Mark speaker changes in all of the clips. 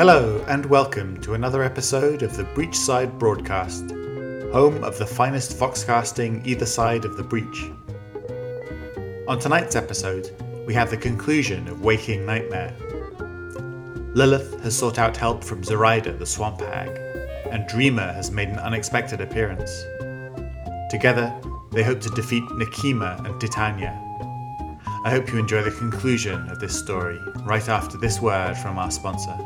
Speaker 1: Hello, and welcome to another episode of the Breachside Broadcast, home of the finest foxcasting either side of the breach. On tonight's episode, we have the conclusion of Waking Nightmare. Lilith has sought out help from Zoraida the Swamp Hag, and Dreamer has made an unexpected appearance. Together, they hope to defeat Nekima and Titania. I hope you enjoy the conclusion of this story right after this word from our sponsor.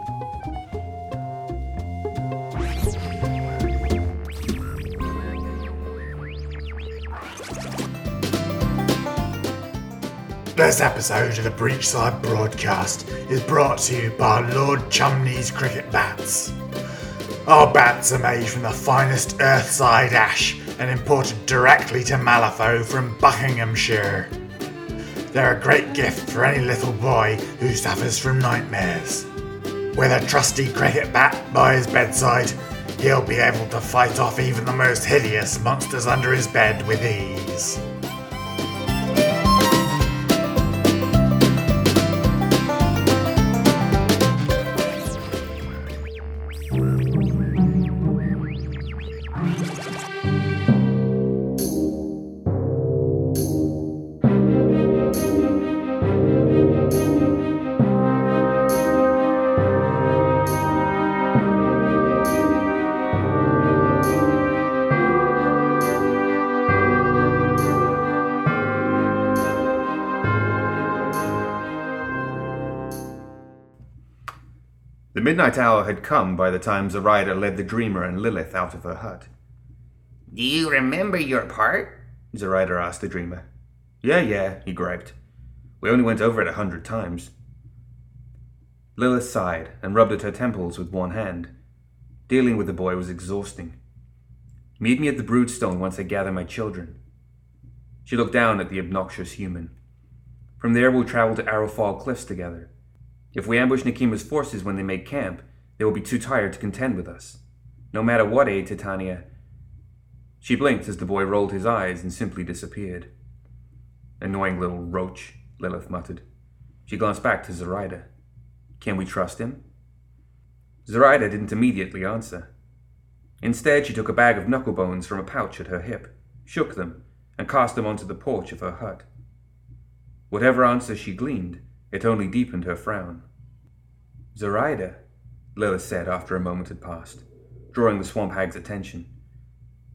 Speaker 2: This episode of the Breachside broadcast is brought to you by Lord Chumney's Cricket Bats. Our bats are made from the finest earthside ash and imported directly to Malifaux from Buckinghamshire. They're a great gift for any little boy who suffers from nightmares. With a trusty cricket bat by his bedside, he'll be able to fight off even the most hideous monsters under his bed with ease.
Speaker 3: Midnight hour had come by the time Zoraida led the dreamer and Lilith out of her hut.
Speaker 4: Do you remember your part?
Speaker 3: Zoraida asked the dreamer. Yeah, yeah, he griped. We only went over it a hundred times. Lilith sighed and rubbed at her temples with one hand. Dealing with the boy was exhausting. Meet me at the broodstone once I gather my children. She looked down at the obnoxious human. From there we'll travel to Arrowfall Cliffs together. If we ambush Nekima's forces when they make camp, they will be too tired to contend with us. No matter what aid Titania. She blinked as the boy rolled his eyes and simply disappeared. Annoying little roach, Lilith muttered. She glanced back to Zoraida. Can we trust him? Zoraida didn't immediately answer. Instead, she took a bag of knuckle bones from a pouch at her hip, shook them, and cast them onto the porch of her hut. Whatever answer she gleaned, it only deepened her frown. Zoraida, Lilith said after a moment had passed, drawing the swamp hag's attention.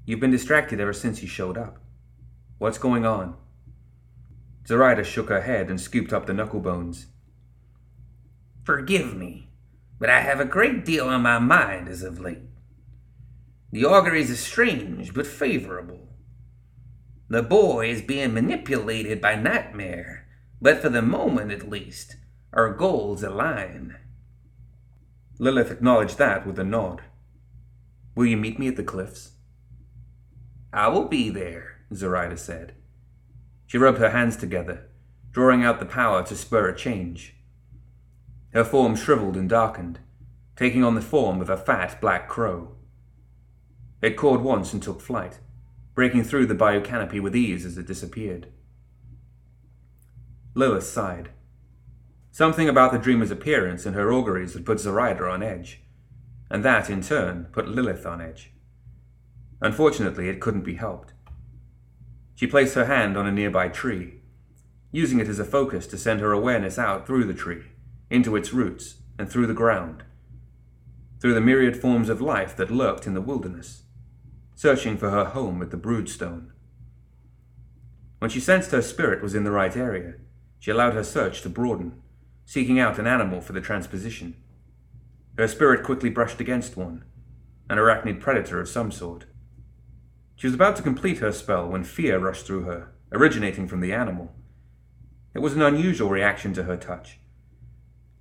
Speaker 3: You've been distracted ever since you showed up. What's going on? Zoraida shook her head and scooped up the knuckle bones.
Speaker 4: Forgive me, but I have a great deal on my mind as of late. The auguries are strange but favorable. The boy is being manipulated by Nightmare, but for the moment at least, our goals align.
Speaker 3: Lilith acknowledged that with a nod. Will you meet me at the cliffs?
Speaker 4: I will be there,
Speaker 3: Zoraida said. She rubbed her hands together, drawing out the power to spur a change. Her form shriveled and darkened, taking on the form of a fat black crow. It cawed once and took flight, breaking through the bayou canopy with ease as it disappeared. Lilith sighed. Something about the dreamer's appearance and her auguries had put Zoraida on edge, and that, in turn, put Lilith on edge. Unfortunately, it couldn't be helped. She placed her hand on a nearby tree, using it as a focus to send her awareness out through the tree, into its roots, and through the ground, through the myriad forms of life that lurked in the wilderness, searching for her home at the Broodstone. When she sensed her spirit was in the right area, she allowed her search to broaden, seeking out an animal for the transposition. Her spirit quickly brushed against one, an arachnid predator of some sort. She was about to complete her spell when fear rushed through her, originating from the animal. It was an unusual reaction to her touch.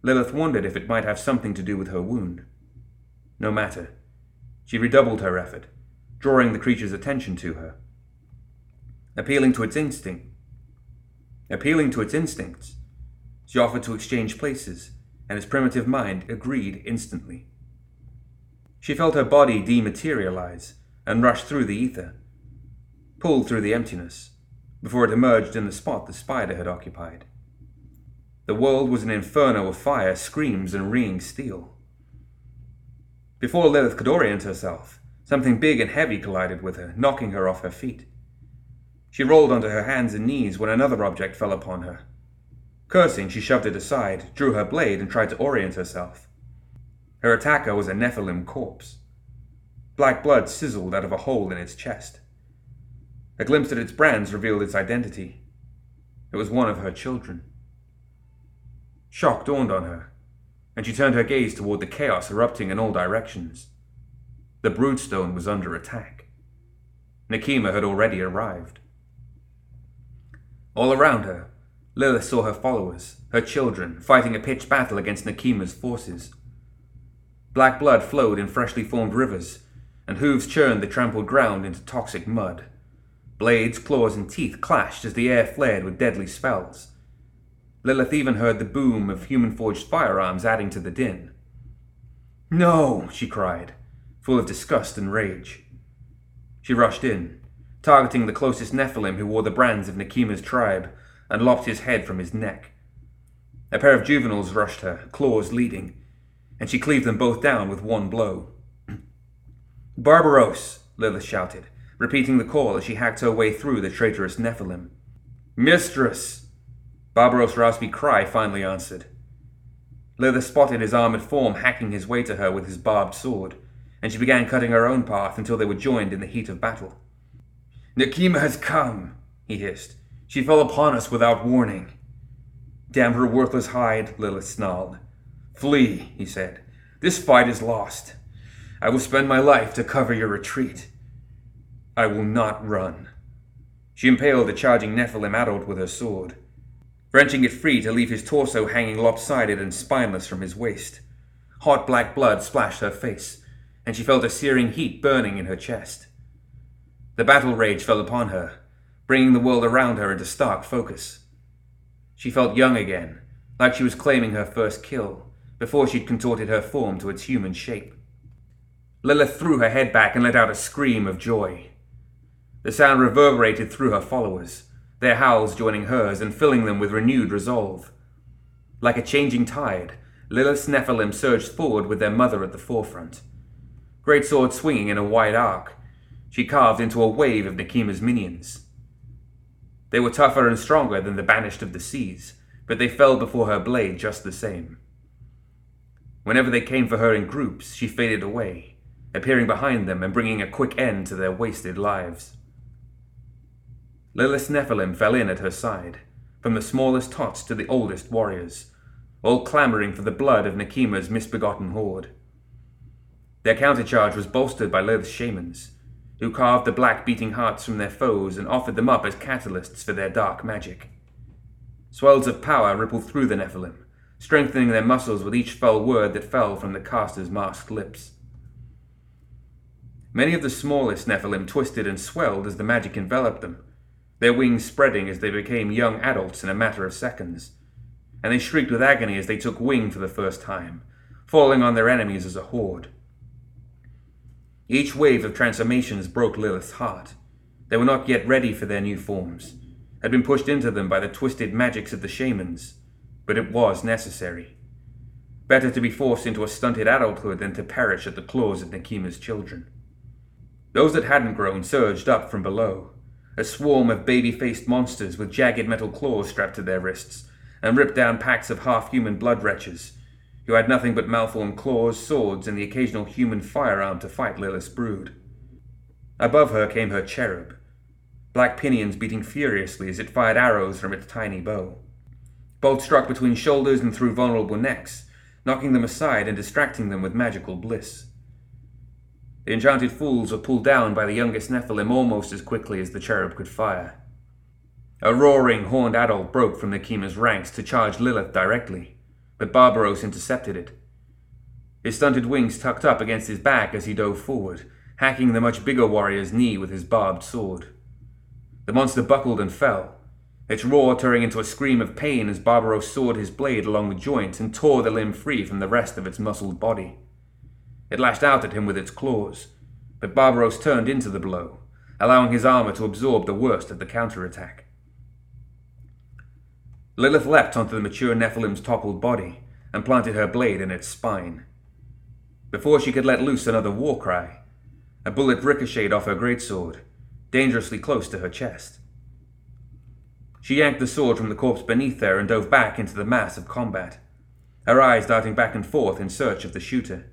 Speaker 3: Lilith wondered if it might have something to do with her wound. No matter. She redoubled her effort, drawing the creature's attention to her. Appealing to its instinct, Appealing to its instincts, she offered to exchange places, and its primitive mind agreed instantly. She felt her body dematerialize and rush through the ether, pulled through the emptiness, before it emerged in the spot the spider had occupied. The world was an inferno of fire, screams, and ringing steel. Before Lilith could orient herself, something big and heavy collided with her, knocking her off her feet. She rolled onto her hands and knees when another object fell upon her. Cursing, she shoved it aside, drew her blade, and tried to orient herself. Her attacker was a Nephilim corpse. Black blood sizzled out of a hole in its chest. A glimpse at its brands revealed its identity. It was one of her children. Shock dawned on her, and she turned her gaze toward the chaos erupting in all directions. The broodstone was under attack. Nekima had already arrived. All around her, Lilith saw her followers, her children, fighting a pitched battle against Nekima's forces. Black blood flowed in freshly formed rivers, and hooves churned the trampled ground into toxic mud. Blades, claws, and teeth clashed as the air flared with deadly spells. Lilith even heard the boom of human forged firearms adding to the din. No, she cried, full of disgust and rage. She rushed in, targeting the closest Nephilim who wore the brands of Nekima's tribe, and lopped his head from his neck. A pair of juveniles rushed her, claws leading, and she cleaved them both down with one blow. Barbaros, Lilith shouted, repeating the call as she hacked her way through the traitorous Nephilim. Mistress! Barbaros' raspy cry finally answered. Lilith spotted his armored form hacking his way to her with his barbed sword, and she began cutting her own path until they were joined in the heat of battle. Nekima has come, he hissed. She fell upon us without warning. Damn her worthless hide, Lilith snarled. Flee, he said. This fight is lost. I will spend my life to cover your retreat. I will not run. She impaled the charging Nephilim adult with her sword wrenching it free to leave his torso hanging lopsided and spineless from his waist. Hot black blood splashed her face, and she felt a searing heat burning in her chest. The battle rage fell upon her, bringing the world around her into stark focus. She felt young again, like she was claiming her first kill, before she'd contorted her form to its human shape. Lilith threw her head back and let out a scream of joy. The sound reverberated through her followers, their howls joining hers and filling them with renewed resolve. Like a changing tide, Lilith's Nephilim surged forward with their mother at the forefront. Great sword swinging in a wide arc, she carved into a wave of Nekima's minions. They were tougher and stronger than the banished of the seas, but they fell before her blade just the same. Whenever they came for her in groups, she faded away, appearing behind them and bringing a quick end to their wasted lives. Lilith Nephilim fell in at her side, from the smallest tots to the oldest warriors, all clamoring for the blood of Nekima's misbegotten horde. Their countercharge was bolstered by Lilith's shamans, who carved the black beating hearts from their foes and offered them up as catalysts for their dark magic. Swells of power rippled through the Nephilim, strengthening their muscles with each fell word that fell from the caster's masked lips. Many of the smallest Nephilim twisted and swelled as the magic enveloped them, their wings spreading as they became young adults in a matter of seconds. And they shrieked with agony as they took wing for the first time, falling on their enemies as a horde. Each wave of transformations broke Lilith's heart. They were not yet ready for their new forms, had been pushed into them by the twisted magics of the shamans, but it was necessary. Better to be forced into a stunted adulthood than to perish at the claws of Nekima's children. Those that hadn't grown surged up from below, a swarm of baby faced monsters with jagged metal claws strapped to their wrists, and ripped down packs of half human blood wretches, who had nothing but malformed claws, swords, and the occasional human firearm to fight Lilith's brood. Above her came her cherub, black pinions beating furiously as it fired arrows from its tiny bow. Bolts struck between shoulders and through vulnerable necks, knocking them aside and distracting them with magical bliss. The enchanted fools were pulled down by the youngest Nephilim almost as quickly as the cherub could fire. A roaring, horned adult broke from Nekima's ranks to charge Lilith directly, but Barbaros intercepted it. His stunted wings tucked up against his back as he dove forward, hacking the much bigger warrior's knee with his barbed sword. The monster buckled and fell, its roar turning into a scream of pain as Barbaros sawed his blade along the joint and tore the limb free from the rest of its muscled body. It lashed out at him with its claws, but Barbaros turned into the blow, allowing his armor to absorb the worst of the counterattack. Lilith leapt onto the mature Nephilim's toppled body and planted her blade in its spine. Before she could let loose another war cry, a bullet ricocheted off her greatsword, dangerously close to her chest. She yanked the sword from the corpse beneath her and dove back into the mass of combat, her eyes darting back and forth in search of the shooter.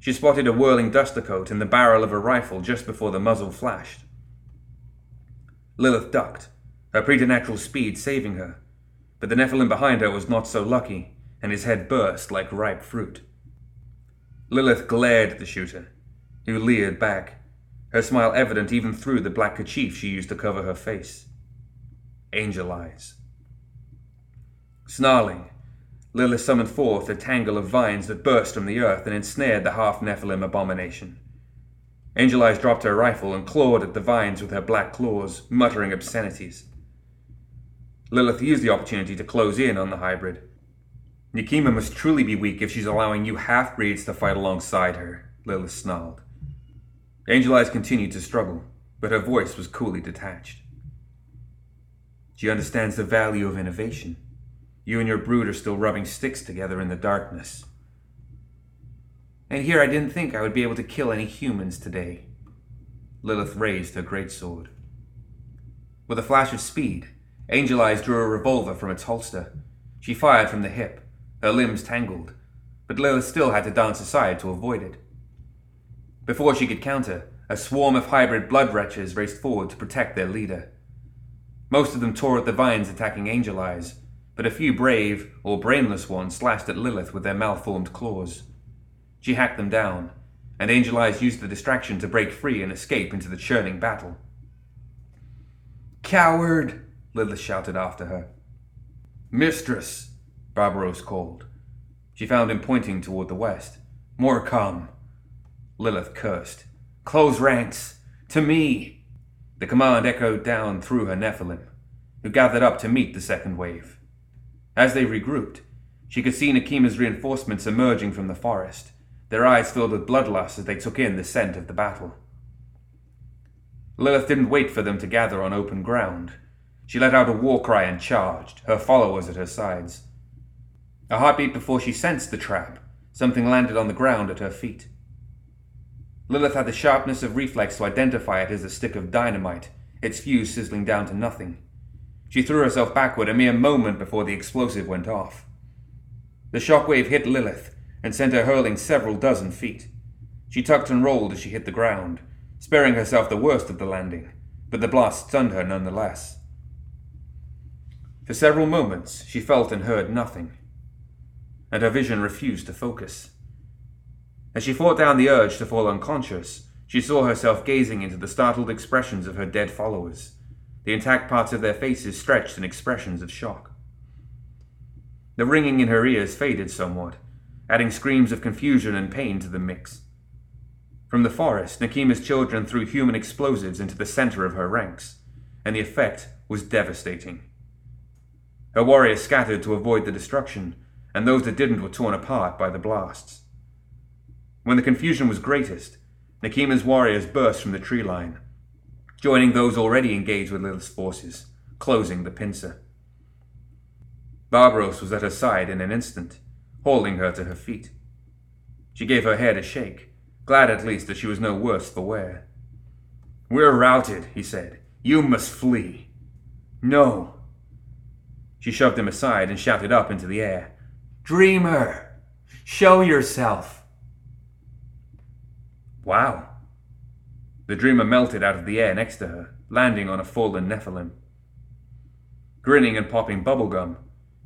Speaker 3: She spotted a whirling duster coat in the barrel of a rifle just before the muzzle flashed. Lilith ducked, her preternatural speed saving her, but the Nephilim behind her was not so lucky, and his head burst like ripe fruit. Lilith glared at the shooter, who leered back, her smile evident even through the black kerchief she used to cover her face. Angel eyes. Snarling, Lilith summoned forth a tangle of vines that burst from the earth and ensnared the half Nephilim abomination. Angel Eyes dropped her rifle and clawed at the vines with her black claws, muttering obscenities. Lilith used the opportunity to close in on the hybrid, Nekima must truly be weak if she's allowing you half breeds to fight alongside her, Lilith snarled. Angel Eyes continued to struggle, but her voice was coolly detached. She understands the value of innovation. You and your brood are still rubbing sticks together in the darkness. And here I didn't think I would be able to kill any humans today. Lilith raised her greatsword. With a flash of speed, Angel Eyes drew a revolver from its holster. She fired from the hip, her limbs tangled, but Lilith still had to dance aside to avoid it. Before she could counter, a swarm of hybrid blood wretches raced forward to protect their leader. Most of them tore at the vines attacking Angel Eyes, but a few brave or brainless ones slashed at Lilith with their malformed claws. She hacked them down, and Angel Eyes used the distraction to break free and escape into the churning battle. Coward! Lilith shouted after her. Mistress! Barbaros called. She found him pointing toward the west. More come. Lilith cursed. Close ranks! To me! The command echoed down through her Nephilim, who gathered up to meet the second wave. As they regrouped, she could see Nekima's reinforcements emerging from the forest, their eyes filled with bloodlust as they took in the scent of the battle. Lilith didn't wait for them to gather on open ground. She let out a war cry and charged, her followers at her sides. A heartbeat before she sensed the trap, something landed on the ground at her feet. Lilith had the sharpness of reflex to identify it as a stick of dynamite, its fuse sizzling down to nothing. She threw herself backward a mere moment before the explosive went off. The shockwave hit Lilith and sent her hurling several dozen feet. She tucked and rolled as she hit the ground, sparing herself the worst of the landing, but the blast stunned her nonetheless. For several moments she felt and heard nothing and her vision refused to focus. As she fought down the urge to fall unconscious, she saw herself gazing into the startled expressions of her dead followers, the intact parts of their faces stretched in expressions of shock. The ringing in her ears faded somewhat, adding screams of confusion and pain to the mix. From the forest, Nekima's children threw human explosives into the center of her ranks, and the effect was devastating. Her warriors scattered to avoid the destruction, and those that didn't were torn apart by the blasts. When the confusion was greatest, Nekima's warriors burst from the tree line, joining those already engaged with Lilith's forces, closing the pincer. Barbaros was at her side in an instant, hauling her to her feet. She gave her head a shake, glad at least that she was no worse for wear. We're routed, he said. You must flee. No. She shoved him aside and shouted up into the air. Dreamer, show yourself. Wow. The dreamer melted out of the air next to her, landing on a fallen Nephilim. Grinning and popping bubblegum,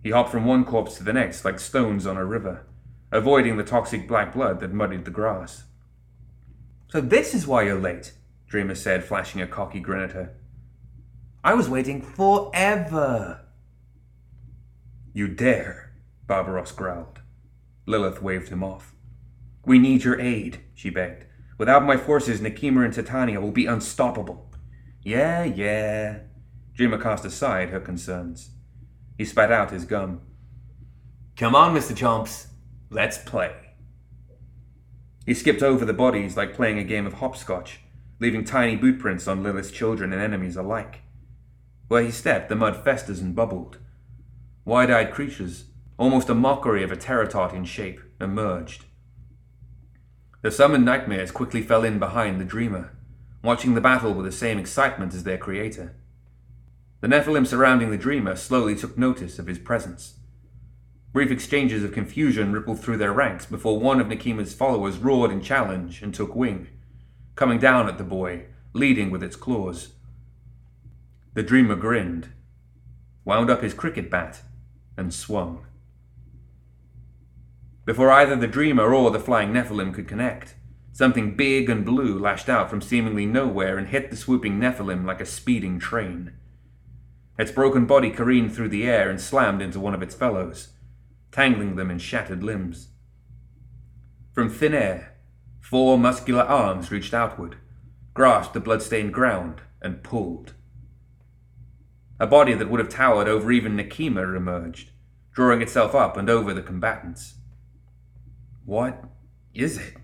Speaker 3: he hopped from one corpse to the next like stones on a river, avoiding the toxic black blood that muddied the grass. So this is why you're late, Dreamer said, flashing a cocky grin at her. I was waiting forever. You dare, Barbaros growled. Lilith waved him off. We need your aid, she begged. Without my forces, Nekima and Titania will be unstoppable. Yeah, yeah. Dreamer cast aside her concerns. He spat out his gum. Come on, Mr. Chomps. Let's play. He skipped over the bodies like playing a game of hopscotch, leaving tiny bootprints on Lilith's children and enemies alike. Where he stepped, the mud festers and bubbled. Wide eyed creatures, almost a mockery of a Terror Tot in shape, emerged. The summoned nightmares quickly fell in behind the dreamer, watching the battle with the same excitement as their creator. The Nephilim surrounding the dreamer slowly took notice of his presence. Brief exchanges of confusion rippled through their ranks before one of Nekima's followers roared in challenge and took wing, coming down at the boy, leading with its claws. The dreamer grinned, wound up his cricket bat, and swung. Before either the dreamer or the flying Nephilim could connect, something big and blue lashed out from seemingly nowhere and hit the swooping Nephilim like a speeding train. Its broken body careened through the air and slammed into one of its fellows, tangling them in shattered limbs. From thin air, four muscular arms reached outward, grasped the blood-stained ground, and pulled. A body that would have towered over even Nekima emerged, drawing itself up and over the combatants. What is it?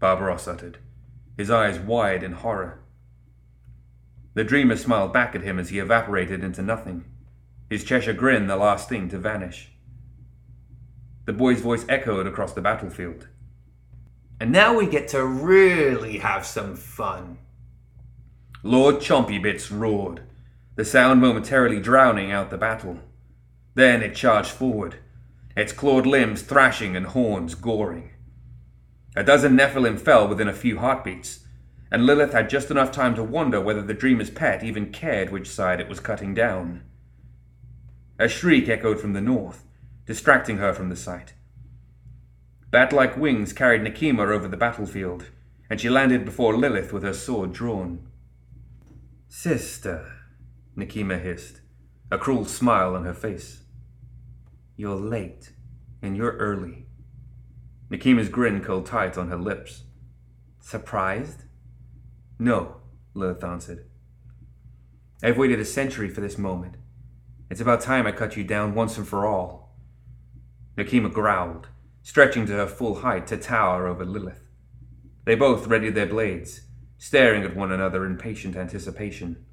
Speaker 3: Barbaros uttered, his eyes wide in horror. The dreamer smiled back at him as he evaporated into nothing, his Cheshire grin the last thing to vanish. The boy's voice echoed across the battlefield.
Speaker 5: And now we get to really have some fun.
Speaker 3: Lord Chompybits roared, the sound momentarily drowning out the battle. Then it charged forward, its clawed limbs thrashing and horns goring. A dozen Nephilim fell within a few heartbeats, and Lilith had just enough time to wonder whether the dreamer's pet even cared which side it was cutting down. A shriek echoed from the north, distracting her from the sight. Bat like wings carried Nekima over the battlefield, and she landed before Lilith with her sword drawn. Sister, Nekima hissed, a cruel smile on her face. You're late, and you're early. Nekima's grin curled tight on her lips. Surprised? No, Lilith answered. I've waited a century for this moment. It's about time I cut you down once and for all. Nekima growled, stretching to her full height to tower over Lilith. They both readied their blades, staring at one another in patient anticipation.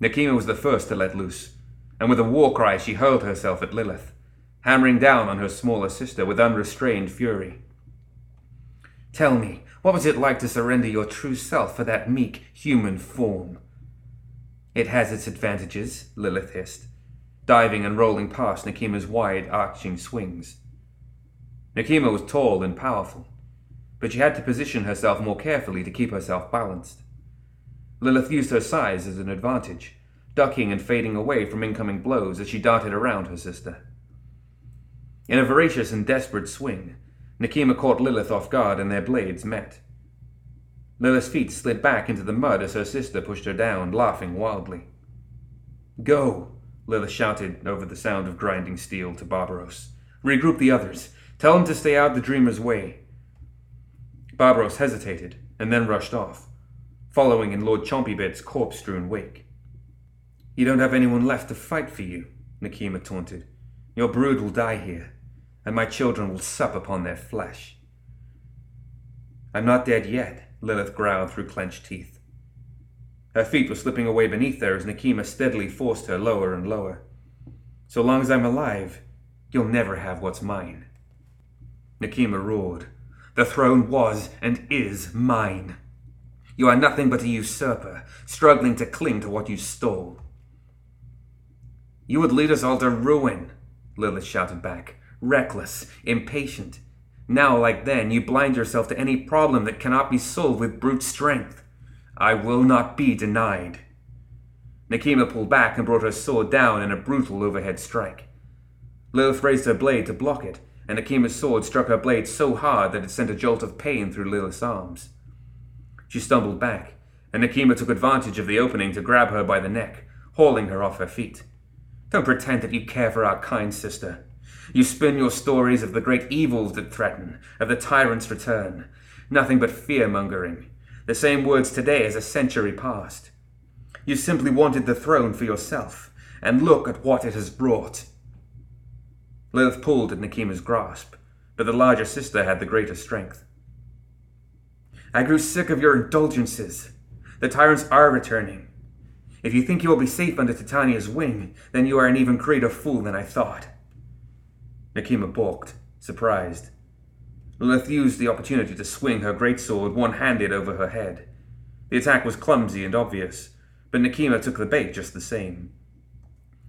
Speaker 3: Nekima was the first to let loose, and with a war cry she hurled herself at Lilith, hammering down on her smaller sister with unrestrained fury. Tell me, what was it like to surrender your true self for that meek human form? It has its advantages, Lilith hissed, diving and rolling past Nekima's wide, arching swings. Nekima was tall and powerful, but she had to position herself more carefully to keep herself balanced. Lilith used her size as an advantage, ducking and fading away from incoming blows as she darted around her sister. In a voracious and desperate swing, Nekima caught Lilith off guard and their blades met. Lilith's feet slid back into the mud as her sister pushed her down, laughing wildly. Go, Lilith shouted over the sound of grinding steel to Barbaros. Regroup the others. Tell them to stay out the dreamer's way. Barbaros hesitated and then rushed off, following in Lord Chompybit's corpse strewn wake. You don't have anyone left to fight for you, Nekima taunted. Your brood will die here, and my children will sup upon their flesh. I'm not dead yet, Lilith growled through clenched teeth. Her feet were slipping away beneath her as Nekima steadily forced her lower and lower. So long as I'm alive, you'll never have what's mine. Nekima roared. The throne was and is mine. You are nothing but a usurper, struggling to cling to what you stole. You would lead us all to ruin, Lilith shouted back, reckless, impatient. Now, like then, you blind yourself to any problem that cannot be solved with brute strength. I will not be denied. Nekima pulled back and brought her sword down in a brutal overhead strike. Lilith raised her blade to block it, and Nekima's sword struck her blade so hard that it sent a jolt of pain through Lilith's arms. She stumbled back, and Nekima took advantage of the opening to grab her by the neck, hauling her off her feet. Don't pretend that you care for our kind sister. You spin your stories of the great evils that threaten, of the tyrant's return. Nothing but fear mongering. The same words today as a century past. You simply wanted the throne for yourself, and look at what it has brought. Lilith pulled at Nekima's grasp, but the larger sister had the greater strength. I grew sick of your indulgences. The tyrants are returning. If you think you will be safe under Titania's wing, then you are an even greater fool than I thought. Nekima balked, surprised. Lilith used the opportunity to swing her greatsword one handed over her head. The attack was clumsy and obvious, but Nekima took the bait just the same.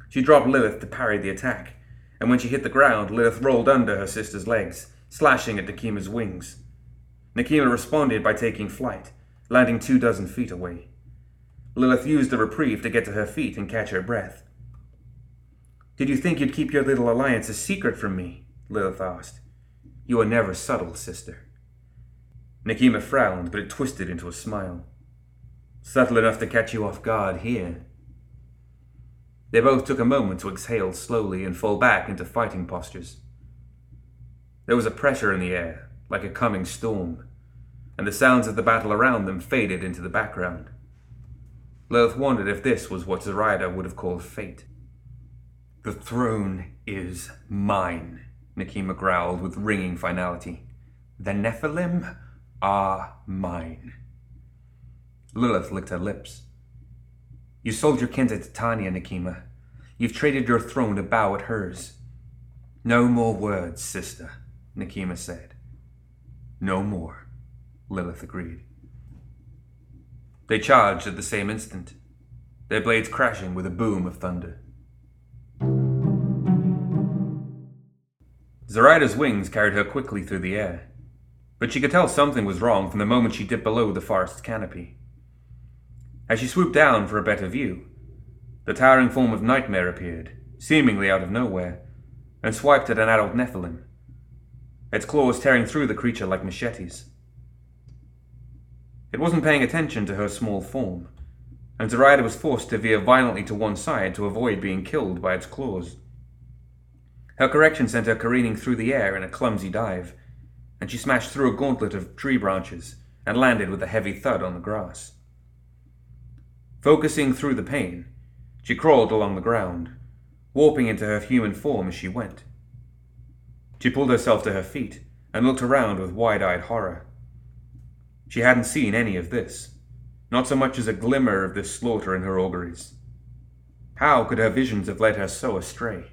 Speaker 3: She dropped Lilith to parry the attack, and when she hit the ground, Lilith rolled under her sister's legs, slashing at Nekima's wings. Nekima responded by taking flight, landing two dozen feet away. Lilith used the reprieve to get to her feet and catch her breath. Did you think you'd keep your little alliance a secret from me? Lilith asked. You are never subtle, sister. Nekima frowned, but it twisted into a smile. Subtle enough to catch you off guard here. They both took a moment to exhale slowly and fall back into fighting postures. There was a pressure in the air, like a coming storm, and the sounds of the battle around them faded into the background. Lilith wondered if this was what Zoraida would have called fate. The throne is mine, Nekima growled with ringing finality. The Nephilim are mine. Lilith licked her lips. You sold your kin to Titania, Nekima. You've traded your throne to bow at hers. No more words, sister, Nekima said. No more, Lilith agreed. They charged at the same instant, their blades crashing with a boom of thunder. Zoraida's wings carried her quickly through the air, but she could tell something was wrong from the moment she dipped below the forest's canopy. As she swooped down for a better view, the towering form of Nightmare appeared, seemingly out of nowhere, and swiped at an adult Nephilim, its claws tearing through the creature like machetes. It wasn't paying attention to her small form, and Zoraida was forced to veer violently to one side to avoid being killed by its claws. Her correction sent her careening through the air in a clumsy dive, and she smashed through a gauntlet of tree branches and landed with a heavy thud on the grass. Focusing through the pain, she crawled along the ground, warping into her human form as she went. She pulled herself to her feet and looked around with wide eyed horror. She hadn't seen any of this, not so much as a glimmer of this slaughter in her auguries. How could her visions have led her so astray?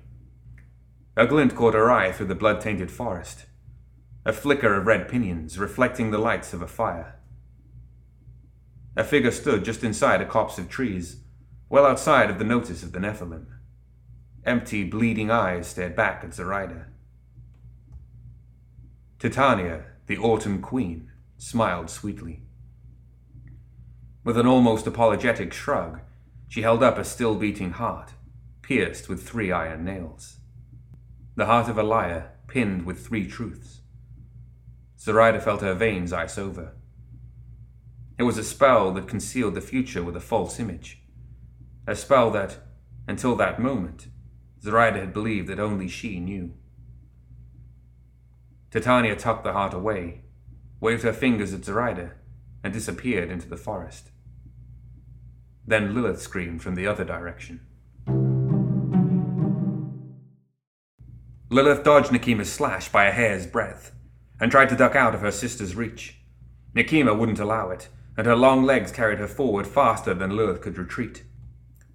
Speaker 3: A glint caught her eye through the blood tainted forest, a flicker of red pinions reflecting the lights of a fire. A figure stood just inside a copse of trees, well outside of the notice of the Nephilim. Empty, bleeding eyes stared back at Zoraida. Titania, the Autumn Queen, smiled sweetly. With an almost apologetic shrug, she held up a still beating heart, pierced with three iron nails the heart of a liar pinned with three truths. Zoraida felt her veins ice over. It was a spell that concealed the future with a false image. A spell that, until that moment, Zoraida had believed that only she knew. Titania tucked the heart away, waved her fingers at Zoraida, and disappeared into the forest. Then Lilith screamed from the other direction. Lilith dodged Nekima's slash by a hair's breadth and tried to duck out of her sister's reach. Nekima wouldn't allow it, and her long legs carried her forward faster than Lilith could retreat.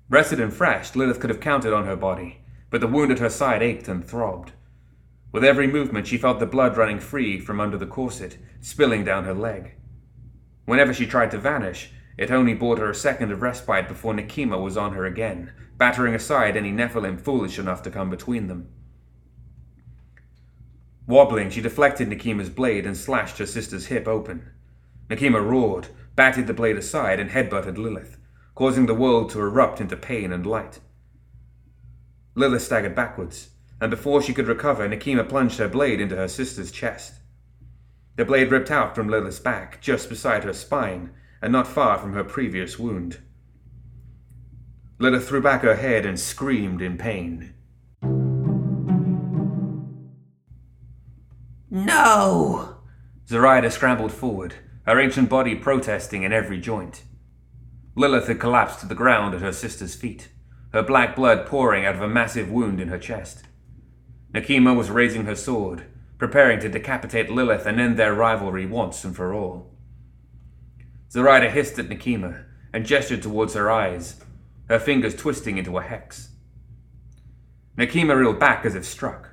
Speaker 3: Rested and fresh, Lilith could have counted on her body, but the wound at her side ached and throbbed. With every movement, she felt the blood running free from under the corset, spilling down her leg. Whenever she tried to vanish, it only bought her a second of respite before Nekima was on her again, battering aside any Nephilim foolish enough to come between them. Wobbling, she deflected Nekima's blade and slashed her sister's hip open. Nekima roared, batted the blade aside, and headbutted Lilith, causing the world to erupt into pain and light. Lilith staggered backwards, and before she could recover, Nekima plunged her blade into her sister's chest. The blade ripped out from Lilith's back, just beside her spine, and not far from her previous wound. Lilith threw back her head and screamed in pain.
Speaker 4: No!
Speaker 3: Zoraida scrambled forward, her ancient body protesting in every joint. Lilith had collapsed to the ground at her sister's feet, her black blood pouring out of a massive wound in her chest. Nekima was raising her sword, preparing to decapitate Lilith and end their rivalry once and for all. Zoraida hissed at Nekima and gestured towards her eyes, her fingers twisting into a hex. Nekima reeled back as if struck,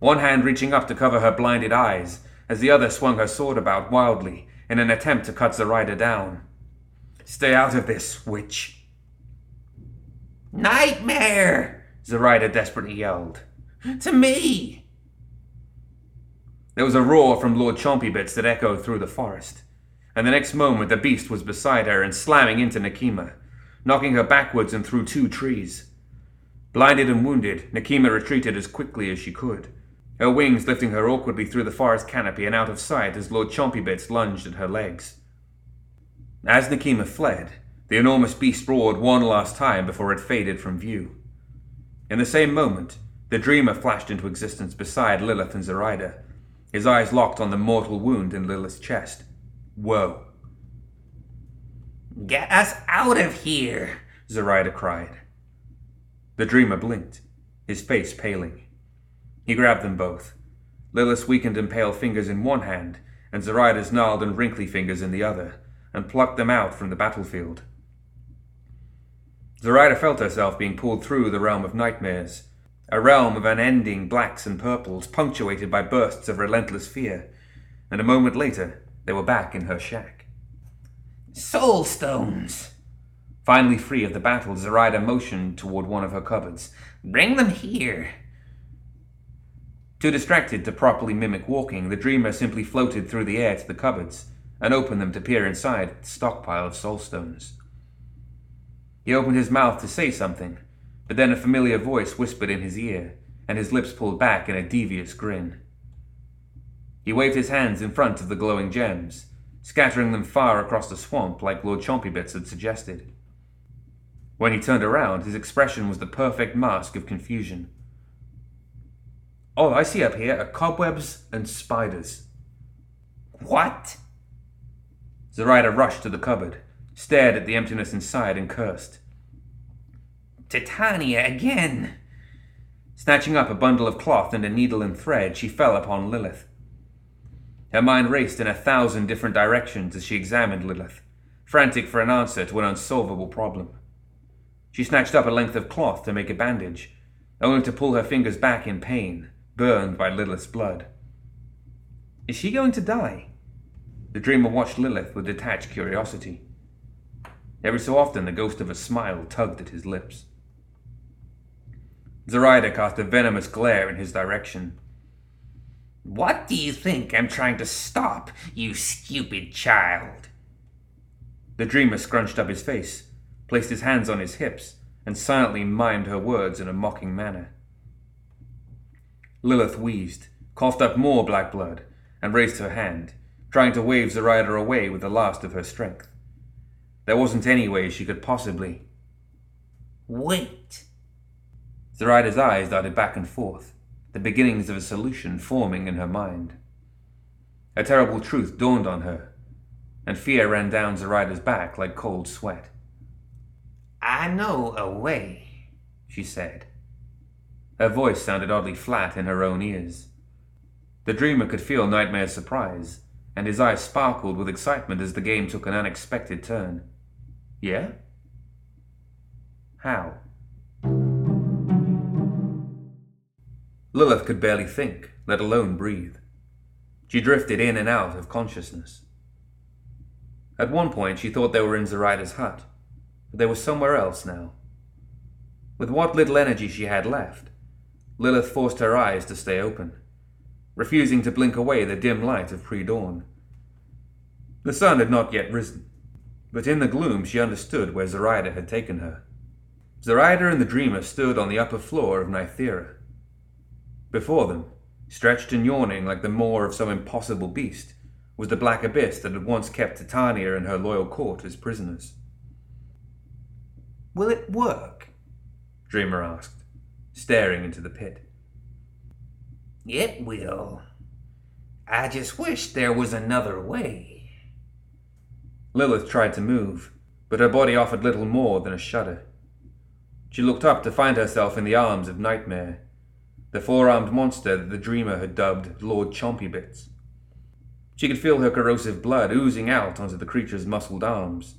Speaker 3: one hand reaching up to cover her blinded eyes, as the other swung her sword about wildly in an attempt to cut Zoraida down. Stay out of this, witch.
Speaker 4: Nightmare!
Speaker 3: Zoraida desperately yelled.
Speaker 4: To me!
Speaker 3: There was a roar from Lord Chompybits that echoed through the forest, and the next moment the beast was beside her and slamming into Nekima, knocking her backwards and through two trees. Blinded and wounded, Nekima retreated as quickly as she could, her wings lifting her awkwardly through the forest canopy and out of sight as Lord Chompybits lunged at her legs. As Nekima fled, the enormous beast roared one last time before it faded from view. In the same moment, the dreamer flashed into existence beside Lilith and Zoraida, his eyes locked on the mortal wound in Lilith's chest. Whoa.
Speaker 4: Get us out of here!
Speaker 3: Zoraida cried. The dreamer blinked, his face paling. He grabbed them both, Lilith's weakened and pale fingers in one hand, and Zoraida's gnarled and wrinkly fingers in the other, and plucked them out from the battlefield. Zoraida felt herself being pulled through the realm of nightmares, a realm of unending blacks and purples, punctuated by bursts of relentless fear, and a moment later they were back in her shack.
Speaker 4: Soul stones!
Speaker 3: Finally free of the battle, Zoraida motioned toward one of her cupboards.
Speaker 4: Bring them here!
Speaker 3: Too distracted to properly mimic walking, the dreamer simply floated through the air to the cupboards and opened them to peer inside the stockpile of soulstones. He opened his mouth to say something, but then a familiar voice whispered in his ear, and his lips pulled back in a devious grin. He waved his hands in front of the glowing gems, scattering them far across the swamp like Lord Chompybits had suggested. When he turned around, his expression was the perfect mask of confusion. All I see up here are cobwebs and spiders.
Speaker 4: What?
Speaker 3: Zoraida rushed to the cupboard, stared at the emptiness inside, and cursed.
Speaker 4: Titania again!
Speaker 3: Snatching up a bundle of cloth and a needle and thread, she fell upon Lilith. Her mind raced in a thousand different directions as she examined Lilith, frantic for an answer to an unsolvable problem. She snatched up a length of cloth to make a bandage, only to pull her fingers back in pain, burned by Lilith's blood. Is she going to die? The dreamer watched Lilith with detached curiosity. Every so often, the ghost of a smile tugged at his lips. Zoraida cast a venomous glare in his direction.
Speaker 4: What do you think I'm trying to stop, you stupid child?
Speaker 3: The dreamer scrunched up his face, placed his hands on his hips, and silently mimed her words in a mocking manner. Lilith wheezed, coughed up more black blood, and raised her hand, trying to wave Zoraida away with the last of her strength. There wasn't any way she could possibly.
Speaker 4: Wait!
Speaker 3: Zoraida's eyes darted back and forth, the beginnings of a solution forming in her mind. A terrible truth dawned on her, and fear ran down Zoraida's back like cold sweat.
Speaker 4: I know a way, she said.
Speaker 3: Her voice sounded oddly flat in her own ears. The dreamer could feel Nightmare's surprise, and his eyes sparkled with excitement as the game took an unexpected turn. Yeah? How? Lilith could barely think, let alone breathe. She drifted in and out of consciousness. At one point, she thought they were in Zoraida's hut, but they were somewhere else now. With what little energy she had left, Lilith forced her eyes to stay open, refusing to blink away the dim light of pre dawn. The sun had not yet risen, but in the gloom she understood where Zoraida had taken her. Zoraida and the dreamer stood on the upper floor of Nythera. Before them, stretched and yawning like the maw of some impossible beast, was the black abyss that had once kept Titania and her loyal court as prisoners. Will it work? Dreamer asked, staring into the pit.
Speaker 4: It will. I just wish there was another way.
Speaker 3: Lilith tried to move, but her body offered little more than a shudder. She looked up to find herself in the arms of Nightmare, the four armed monster that the dreamer had dubbed Lord Chompybits. She could feel her corrosive blood oozing out onto the creature's muscled arms,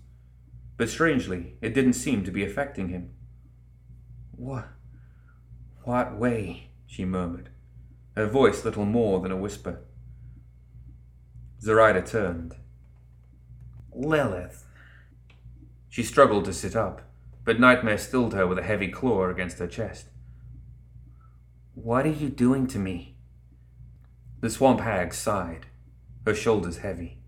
Speaker 3: but strangely, it didn't seem to be affecting him. What? What way? she murmured, her voice little more than a whisper. Zoraida turned.
Speaker 4: Lilith.
Speaker 3: She struggled to sit up, but Nightmare stilled her with a heavy claw against her chest.
Speaker 4: What are you doing to me?
Speaker 3: The swamp hag sighed, her shoulders heavy.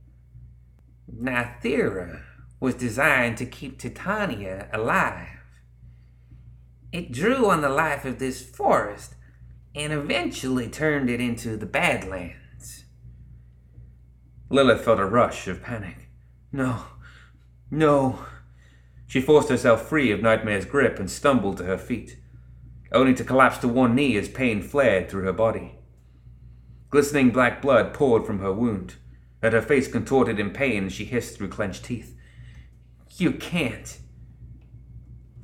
Speaker 4: Nythera was designed to keep Titania alive. It drew on the life of this forest and eventually turned it into the Badlands.
Speaker 3: Lilith felt a rush of panic. No, no. She forced herself free of Nightmare's grip and stumbled to her feet, only to collapse to one knee as pain flared through her body. Glistening black blood poured from her wound, and her face contorted in pain as she hissed through clenched teeth.
Speaker 4: You can't.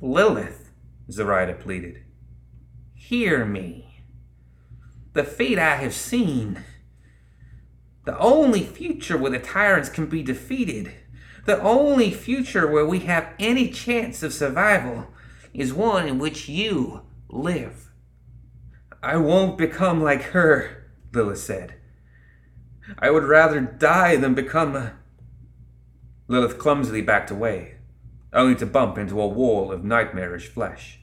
Speaker 3: Lilith, Zoraida pleaded.
Speaker 4: Hear me. The fate I have seen. The only future where the tyrants can be defeated, the only future where we have any chance of survival, is one in which you live.
Speaker 3: I won't become like her, Lilith said. I would rather die than become a. Lilith clumsily backed away, only to bump into a wall of nightmarish flesh.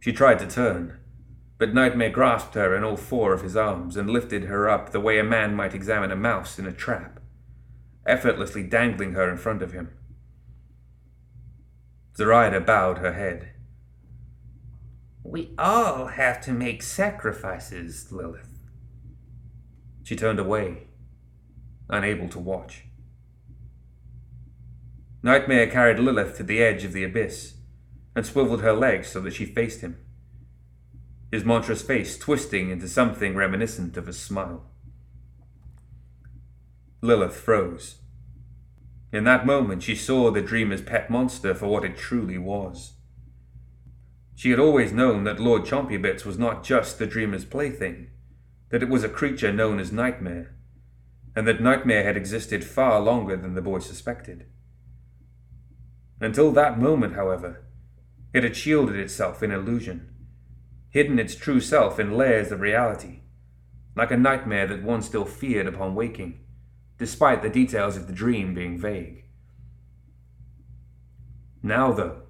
Speaker 3: She tried to turn, but Nightmare grasped her in all four of his arms and lifted her up the way a man might examine a mouse in a trap, effortlessly dangling her in front of him. Zoraida bowed her head.
Speaker 4: We all have to make sacrifices, Lilith.
Speaker 3: She turned away, unable to watch. Nightmare carried Lilith to the edge of the abyss and swiveled her legs so that she faced him, his monstrous face twisting into something reminiscent of a smile. Lilith froze. In that moment, she saw the dreamer's pet monster for what it truly was. She had always known that Lord Chompybits was not just the dreamer's plaything, that it was a creature known as Nightmare, and that Nightmare had existed far longer than the boy suspected. Until that moment, however, it had shielded itself in illusion, hidden its true self in layers of reality, like a nightmare that one still feared upon waking, despite the details of the dream being vague. Now, though,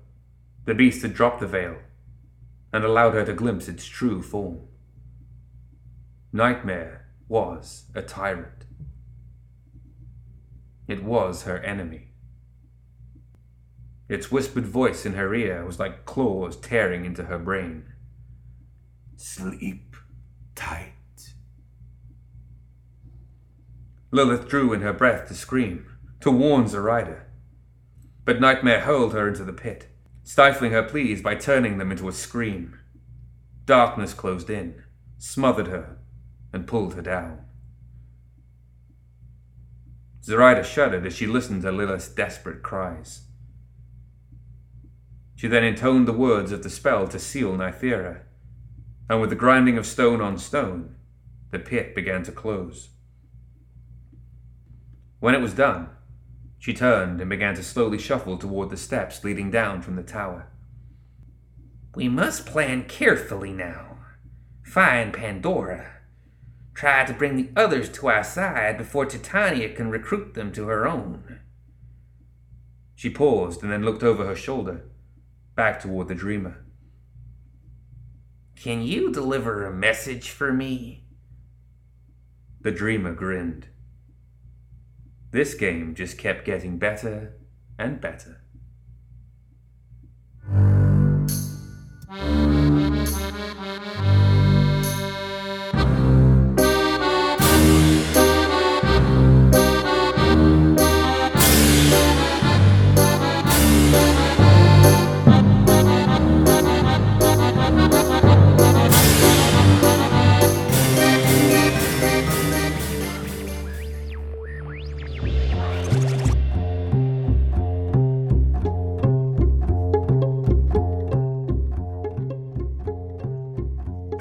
Speaker 3: the beast had dropped the veil and allowed her to glimpse its true form. Nightmare was a tyrant. It was her enemy. Its whispered voice in her ear was like claws tearing into her brain.
Speaker 2: Sleep tight.
Speaker 3: Lilith drew in her breath to scream, to warn Zoraida. But Nightmare hurled her into the pit, stifling her pleas by turning them into a scream. Darkness closed in, smothered her, and pulled her down. Zoraida shuddered as she listened to Lilith's desperate cries. She then intoned the words of the spell to seal Nythera, and with the grinding of stone on stone, the pit began to close. When it was done, she turned and began to slowly shuffle toward the steps leading down from the tower.
Speaker 4: We must plan carefully now. Find Pandora. Try to bring the others to our side before Titania can recruit them to her own.
Speaker 3: She paused and then looked over her shoulder, back toward the dreamer.
Speaker 4: Can you deliver a message for me?
Speaker 3: The dreamer grinned. This game just kept getting better and better.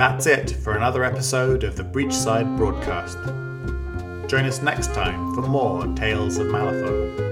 Speaker 1: That's it for another episode of the Breachside Broadcast. Join us next time for more Tales of Malifaux.